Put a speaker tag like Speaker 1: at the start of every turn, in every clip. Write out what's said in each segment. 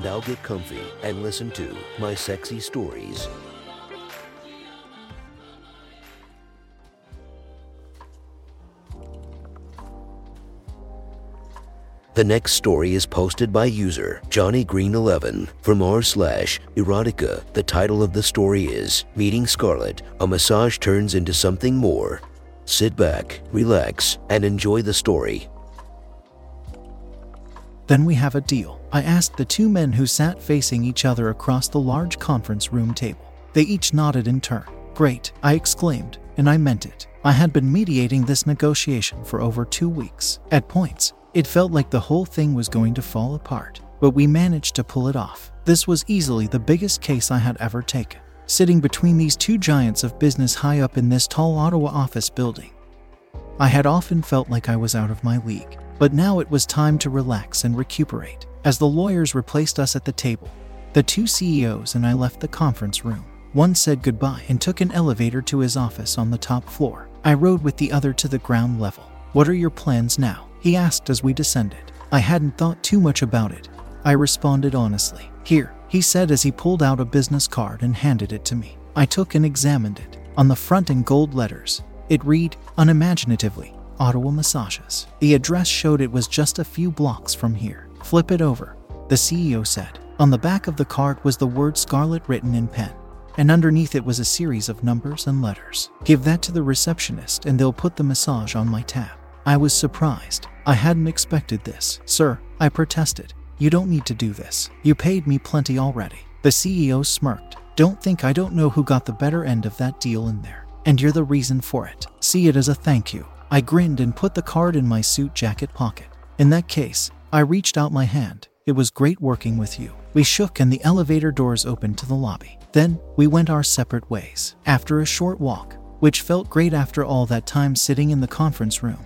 Speaker 1: Now get comfy and listen to my sexy stories. The next story is posted by user Johnny Green 11 from r slash erotica. The title of the story is Meeting Scarlet: A massage turns into something more. Sit back, relax, and enjoy the story.
Speaker 2: Then we have a deal. I asked the two men who sat facing each other across the large conference room table. They each nodded in turn. Great, I exclaimed, and I meant it. I had been mediating this negotiation for over two weeks. At points, it felt like the whole thing was going to fall apart, but we managed to pull it off. This was easily the biggest case I had ever taken. Sitting between these two giants of business high up in this tall Ottawa office building, I had often felt like I was out of my league. But now it was time to relax and recuperate. As the lawyers replaced us at the table, the two CEOs and I left the conference room. One said goodbye and took an elevator to his office on the top floor. I rode with the other to the ground level. What are your plans now? He asked as we descended. I hadn't thought too much about it. I responded honestly. Here, he said as he pulled out a business card and handed it to me. I took and examined it. On the front in gold letters, it read, unimaginatively, Ottawa Massages. The address showed it was just a few blocks from here. Flip it over, the CEO said. On the back of the card was the word Scarlet written in pen, and underneath it was a series of numbers and letters. Give that to the receptionist and they'll put the massage on my tab. I was surprised. I hadn't expected this. Sir, I protested. You don't need to do this. You paid me plenty already. The CEO smirked. Don't think I don't know who got the better end of that deal in there. And you're the reason for it. See it as a thank you. I grinned and put the card in my suit jacket pocket. In that case, I reached out my hand. It was great working with you. We shook and the elevator doors opened to the lobby. Then, we went our separate ways. After a short walk, which felt great after all that time sitting in the conference room,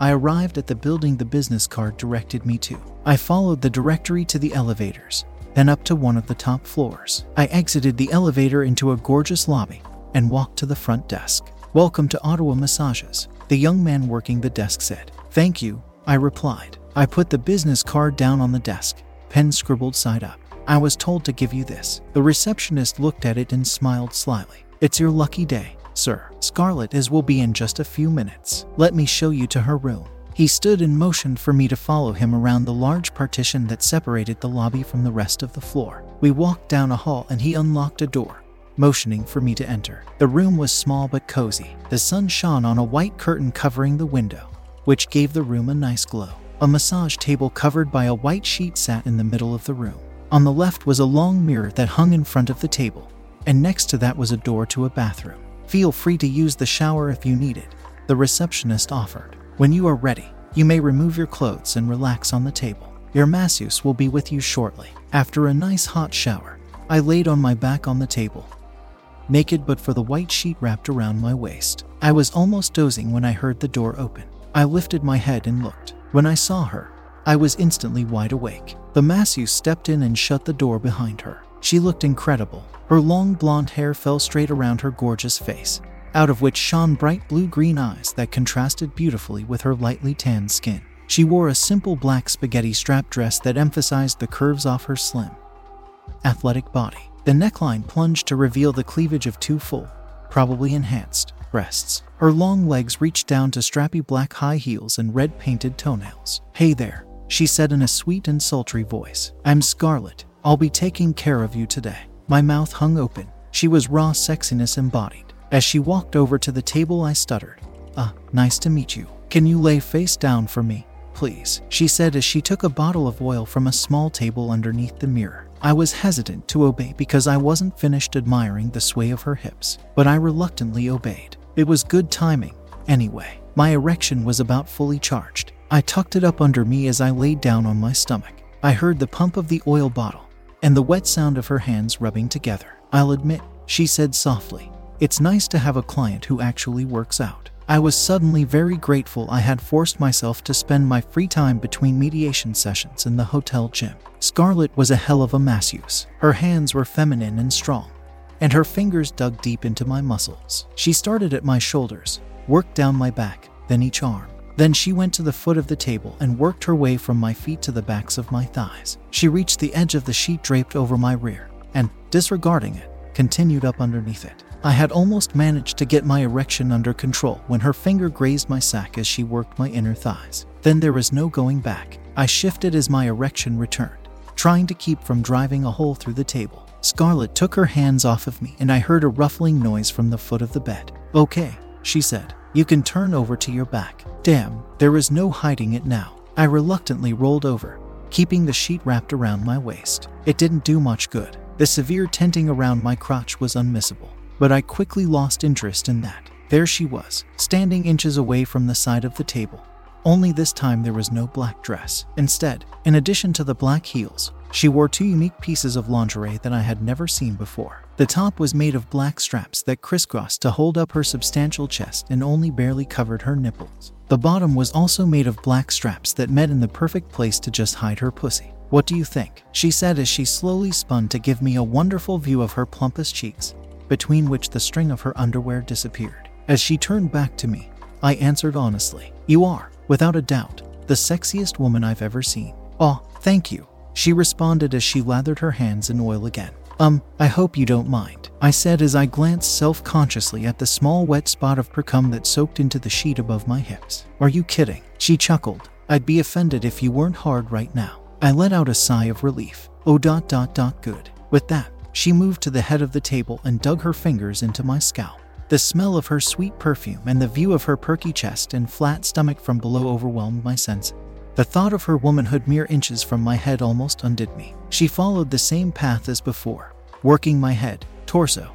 Speaker 2: I arrived at the building the business card directed me to. I followed the directory to the elevators, then up to one of the top floors. I exited the elevator into a gorgeous lobby and walked to the front desk. Welcome to Ottawa Massages, the young man working the desk said. Thank you, I replied. I put the business card down on the desk, pen scribbled side up. I was told to give you this. The receptionist looked at it and smiled slyly. It's your lucky day, sir. Scarlet is will be in just a few minutes. Let me show you to her room. He stood and motioned for me to follow him around the large partition that separated the lobby from the rest of the floor. We walked down a hall and he unlocked a door, motioning for me to enter. The room was small but cozy. The sun shone on a white curtain covering the window, which gave the room a nice glow. A massage table covered by a white sheet sat in the middle of the room. On the left was a long mirror that hung in front of the table, and next to that was a door to a bathroom. Feel free to use the shower if you need it, the receptionist offered. When you are ready, you may remove your clothes and relax on the table. Your masseuse will be with you shortly. After a nice hot shower, I laid on my back on the table, naked but for the white sheet wrapped around my waist. I was almost dozing when I heard the door open. I lifted my head and looked. When I saw her, I was instantly wide awake. The masseuse stepped in and shut the door behind her. She looked incredible. Her long blonde hair fell straight around her gorgeous face, out of which shone bright blue green eyes that contrasted beautifully with her lightly tanned skin. She wore a simple black spaghetti strap dress that emphasized the curves off her slim, athletic body. The neckline plunged to reveal the cleavage of two full, probably enhanced, breasts. Her long legs reached down to strappy black high heels and red painted toenails. Hey there, she said in a sweet and sultry voice. I'm Scarlet. I'll be taking care of you today. My mouth hung open. She was raw sexiness embodied. As she walked over to the table, I stuttered. Ah, nice to meet you. Can you lay face down for me, please? She said as she took a bottle of oil from a small table underneath the mirror. I was hesitant to obey because I wasn't finished admiring the sway of her hips, but I reluctantly obeyed. It was good timing, anyway. My erection was about fully charged. I tucked it up under me as I laid down on my stomach. I heard the pump of the oil bottle and the wet sound of her hands rubbing together. I'll admit, she said softly, it's nice to have a client who actually works out. I was suddenly very grateful I had forced myself to spend my free time between mediation sessions in the hotel gym. Scarlett was a hell of a masseuse. Her hands were feminine and strong, and her fingers dug deep into my muscles. She started at my shoulders, worked down my back, then each arm. Then she went to the foot of the table and worked her way from my feet to the backs of my thighs. She reached the edge of the sheet draped over my rear and, disregarding it, continued up underneath it. I had almost managed to get my erection under control when her finger grazed my sack as she worked my inner thighs. Then there was no going back. I shifted as my erection returned, trying to keep from driving a hole through the table. Scarlett took her hands off of me and I heard a ruffling noise from the foot of the bed. Okay, she said. You can turn over to your back. Damn, there is no hiding it now. I reluctantly rolled over, keeping the sheet wrapped around my waist. It didn't do much good. The severe tenting around my crotch was unmissable, but I quickly lost interest in that. There she was, standing inches away from the side of the table. Only this time there was no black dress. Instead, in addition to the black heels, she wore two unique pieces of lingerie that I had never seen before. The top was made of black straps that crisscrossed to hold up her substantial chest and only barely covered her nipples. The bottom was also made of black straps that met in the perfect place to just hide her pussy. What do you think? She said as she slowly spun to give me a wonderful view of her plumpest cheeks, between which the string of her underwear disappeared. As she turned back to me, I answered honestly, You are, without a doubt, the sexiest woman I've ever seen. Oh, thank you. She responded as she lathered her hands in oil again. Um, I hope you don't mind, I said as I glanced self consciously at the small wet spot of precum that soaked into the sheet above my hips. Are you kidding? She chuckled. I'd be offended if you weren't hard right now. I let out a sigh of relief. Oh, dot, dot, dot, good. With that, she moved to the head of the table and dug her fingers into my scalp. The smell of her sweet perfume and the view of her perky chest and flat stomach from below overwhelmed my senses. The thought of her womanhood mere inches from my head almost undid me. She followed the same path as before, working my head, torso,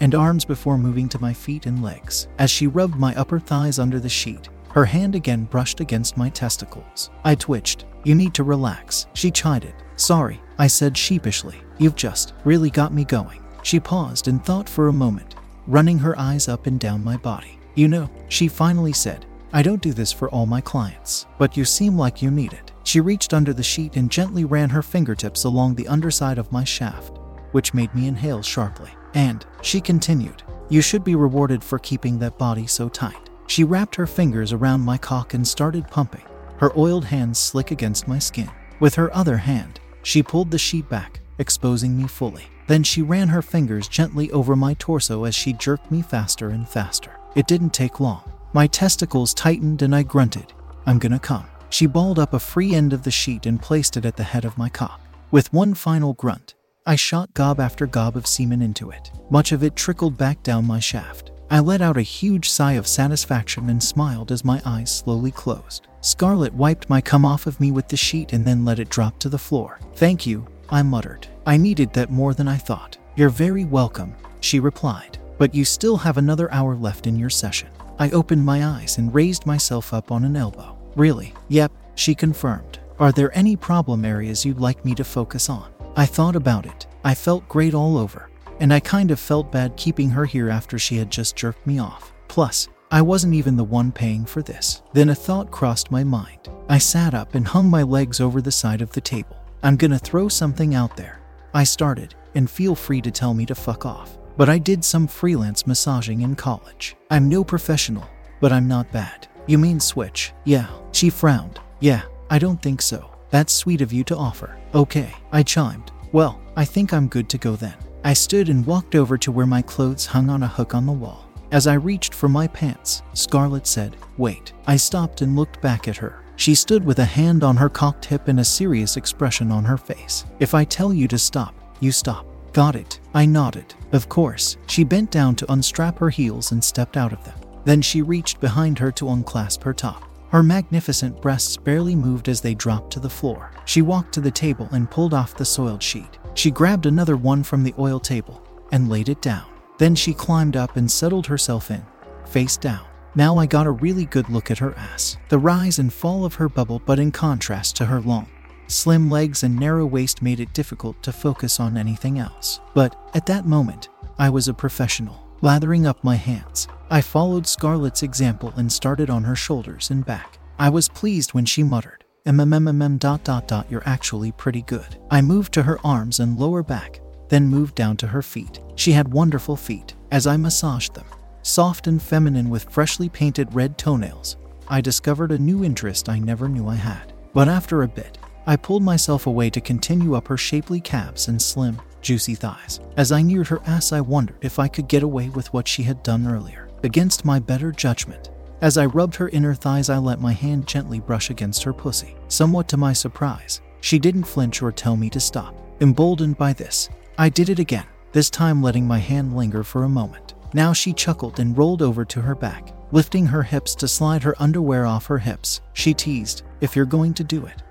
Speaker 2: and arms before moving to my feet and legs. As she rubbed my upper thighs under the sheet, her hand again brushed against my testicles. I twitched. You need to relax, she chided. Sorry, I said sheepishly. You've just really got me going. She paused and thought for a moment, running her eyes up and down my body. You know, she finally said, I don't do this for all my clients, but you seem like you need it. She reached under the sheet and gently ran her fingertips along the underside of my shaft, which made me inhale sharply. And, she continued, you should be rewarded for keeping that body so tight. She wrapped her fingers around my cock and started pumping, her oiled hands slick against my skin. With her other hand, she pulled the sheet back, exposing me fully. Then she ran her fingers gently over my torso as she jerked me faster and faster. It didn't take long. My testicles tightened and I grunted, I'm gonna come. She balled up a free end of the sheet and placed it at the head of my cock. With one final grunt, I shot gob after gob of semen into it. Much of it trickled back down my shaft. I let out a huge sigh of satisfaction and smiled as my eyes slowly closed. Scarlett wiped my cum off of me with the sheet and then let it drop to the floor. Thank you, I muttered. I needed that more than I thought. You're very welcome, she replied. But you still have another hour left in your session. I opened my eyes and raised myself up on an elbow. Really? Yep, she confirmed. Are there any problem areas you'd like me to focus on? I thought about it. I felt great all over, and I kind of felt bad keeping her here after she had just jerked me off. Plus, I wasn't even the one paying for this. Then a thought crossed my mind. I sat up and hung my legs over the side of the table. I'm gonna throw something out there. I started, and feel free to tell me to fuck off but I did some freelance massaging in college. I'm no professional, but I'm not bad. You mean switch? Yeah. She frowned. Yeah, I don't think so. That's sweet of you to offer. Okay, I chimed. Well, I think I'm good to go then. I stood and walked over to where my clothes hung on a hook on the wall. As I reached for my pants, Scarlett said, Wait. I stopped and looked back at her. She stood with a hand on her cocked hip and a serious expression on her face. If I tell you to stop, you stop. Got it. I nodded. Of course. She bent down to unstrap her heels and stepped out of them. Then she reached behind her to unclasp her top. Her magnificent breasts barely moved as they dropped to the floor. She walked to the table and pulled off the soiled sheet. She grabbed another one from the oil table and laid it down. Then she climbed up and settled herself in, face down. Now I got a really good look at her ass, the rise and fall of her bubble, but in contrast to her long, slim legs, and narrow waist made it difficult to focus on anything else. But at that moment, I was a professional. Lathering up my hands, I followed Scarlett's example and started on her shoulders and back. I was pleased when she muttered, MMMMM dot dot dot, you're actually pretty good. I moved to her arms and lower back, then moved down to her feet. She had wonderful feet as I massaged them. Soft and feminine with freshly painted red toenails, I discovered a new interest I never knew I had. But after a bit, I pulled myself away to continue up her shapely calves and slim, juicy thighs. As I neared her ass, I wondered if I could get away with what she had done earlier. Against my better judgment, as I rubbed her inner thighs, I let my hand gently brush against her pussy. Somewhat to my surprise, she didn't flinch or tell me to stop. Emboldened by this, I did it again, this time letting my hand linger for a moment. Now she chuckled and rolled over to her back, lifting her hips to slide her underwear off her hips. She teased, If you're going to do it,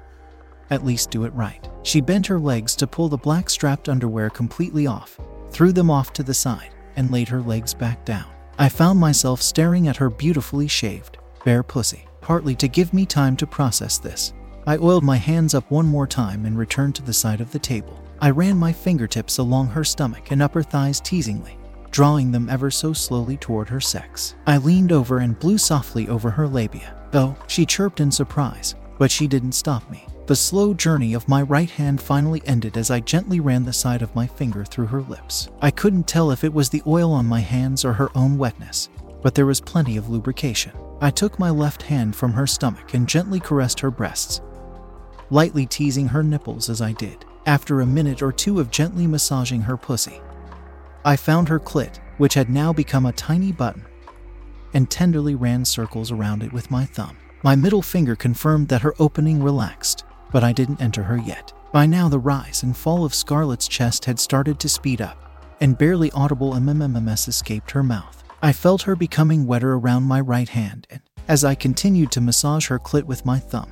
Speaker 2: at least do it right. She bent her legs to pull the black strapped underwear completely off, threw them off to the side, and laid her legs back down. I found myself staring at her beautifully shaved, bare pussy, partly to give me time to process this. I oiled my hands up one more time and returned to the side of the table. I ran my fingertips along her stomach and upper thighs teasingly, drawing them ever so slowly toward her sex. I leaned over and blew softly over her labia. Oh, she chirped in surprise, but she didn't stop me. The slow journey of my right hand finally ended as I gently ran the side of my finger through her lips. I couldn't tell if it was the oil on my hands or her own wetness, but there was plenty of lubrication. I took my left hand from her stomach and gently caressed her breasts, lightly teasing her nipples as I did. After a minute or two of gently massaging her pussy, I found her clit, which had now become a tiny button, and tenderly ran circles around it with my thumb. My middle finger confirmed that her opening relaxed, but I didn't enter her yet. By now, the rise and fall of Scarlett's chest had started to speed up, and barely audible MMMS escaped her mouth. I felt her becoming wetter around my right hand, and as I continued to massage her clit with my thumb,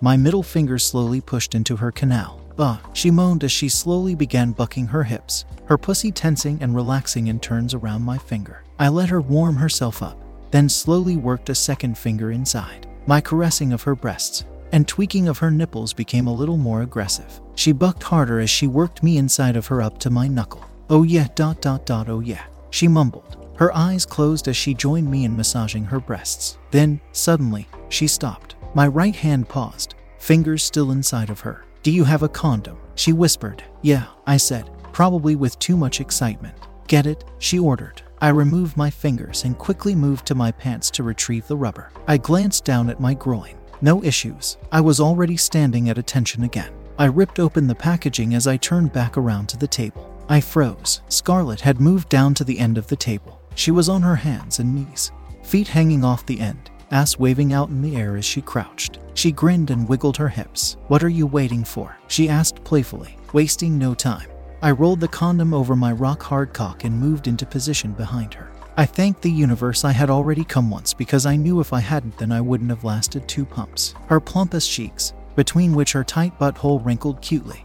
Speaker 2: my middle finger slowly pushed into her canal. Ah, she moaned as she slowly began bucking her hips, her pussy tensing and relaxing in turns around my finger. I let her warm herself up, then slowly worked a second finger inside. My caressing of her breasts and tweaking of her nipples became a little more aggressive. She bucked harder as she worked me inside of her up to my knuckle. Oh yeah, dot dot dot, oh yeah, she mumbled. Her eyes closed as she joined me in massaging her breasts. Then, suddenly, she stopped. My right hand paused, fingers still inside of her. Do you have a condom? She whispered. Yeah, I said, probably with too much excitement. Get it? She ordered. I removed my fingers and quickly moved to my pants to retrieve the rubber. I glanced down at my groin. No issues. I was already standing at attention again. I ripped open the packaging as I turned back around to the table. I froze. Scarlett had moved down to the end of the table. She was on her hands and knees, feet hanging off the end, ass waving out in the air as she crouched. She grinned and wiggled her hips. What are you waiting for? She asked playfully, wasting no time. I rolled the condom over my rock hard cock and moved into position behind her. I thanked the universe I had already come once because I knew if I hadn't, then I wouldn't have lasted two pumps. Her plumpest cheeks, between which her tight butthole wrinkled cutely,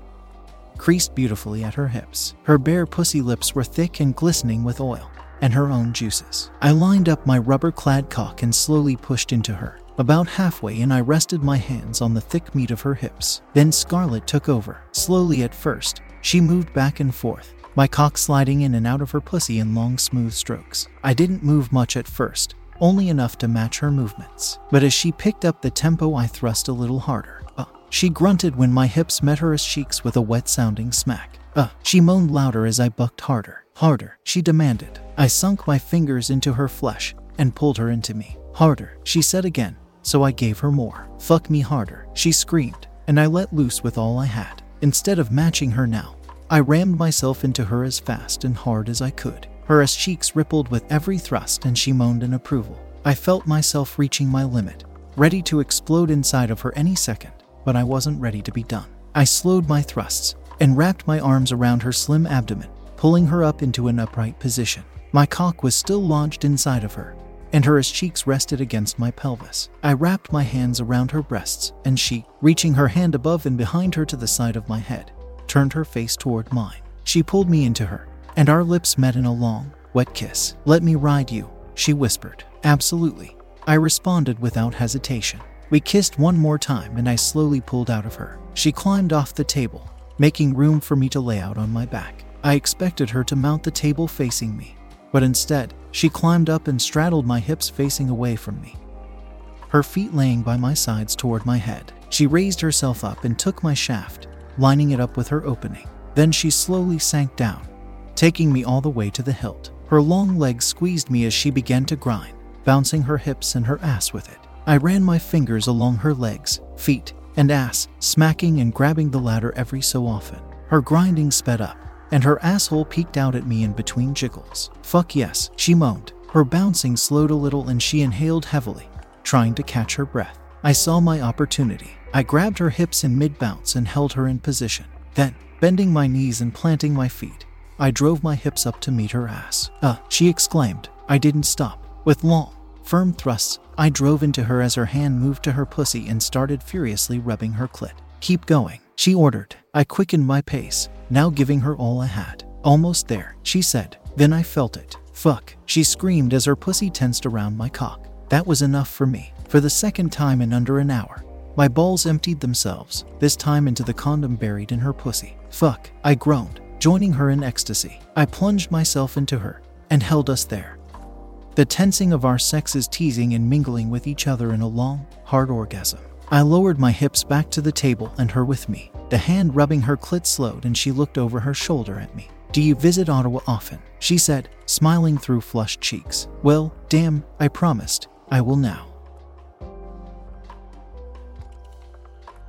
Speaker 2: creased beautifully at her hips. Her bare pussy lips were thick and glistening with oil and her own juices. I lined up my rubber clad cock and slowly pushed into her. About halfway in, I rested my hands on the thick meat of her hips. Then Scarlett took over, slowly at first. She moved back and forth, my cock sliding in and out of her pussy in long, smooth strokes. I didn't move much at first, only enough to match her movements. But as she picked up the tempo, I thrust a little harder. Uh, she grunted when my hips met her cheeks with a wet sounding smack. Uh, she moaned louder as I bucked harder. Harder, she demanded. I sunk my fingers into her flesh and pulled her into me. Harder, she said again, so I gave her more. Fuck me harder, she screamed, and I let loose with all I had. Instead of matching her now, I rammed myself into her as fast and hard as I could. Her ass cheeks rippled with every thrust and she moaned in approval. I felt myself reaching my limit, ready to explode inside of her any second, but I wasn't ready to be done. I slowed my thrusts and wrapped my arms around her slim abdomen, pulling her up into an upright position. My cock was still lodged inside of her, and her cheeks rested against my pelvis. I wrapped my hands around her breasts, and she, reaching her hand above and behind her to the side of my head, turned her face toward mine. She pulled me into her, and our lips met in a long, wet kiss. Let me ride you, she whispered. Absolutely. I responded without hesitation. We kissed one more time and I slowly pulled out of her. She climbed off the table, making room for me to lay out on my back. I expected her to mount the table facing me, but instead, she climbed up and straddled my hips facing away from me. Her feet laying by my sides toward my head. She raised herself up and took my shaft, lining it up with her opening. Then she slowly sank down, taking me all the way to the hilt. Her long legs squeezed me as she began to grind, bouncing her hips and her ass with it. I ran my fingers along her legs, feet, and ass, smacking and grabbing the ladder every so often. Her grinding sped up, and her asshole peeked out at me in between jiggles. Fuck yes, she moaned. Her bouncing slowed a little and she inhaled heavily, trying to catch her breath. I saw my opportunity. I grabbed her hips in mid bounce and held her in position. Then, bending my knees and planting my feet, I drove my hips up to meet her ass. Uh, she exclaimed. I didn't stop. With long, firm thrusts, I drove into her as her hand moved to her pussy and started furiously rubbing her clit. Keep going, she ordered. I quickened my pace, now giving her all I had. Almost there, she said. Then I felt it. Fuck, she screamed as her pussy tensed around my cock. That was enough for me. For the second time in under an hour, my balls emptied themselves, this time into the condom buried in her pussy. Fuck, I groaned, joining her in ecstasy. I plunged myself into her and held us there. The tensing of our sexes teasing and mingling with each other in a long, hard orgasm. I lowered my hips back to the table and her with me. The hand rubbing her clit slowed and she looked over her shoulder at me. Do you visit Ottawa often? She said, smiling through flushed cheeks. Well, damn, I promised. I will now.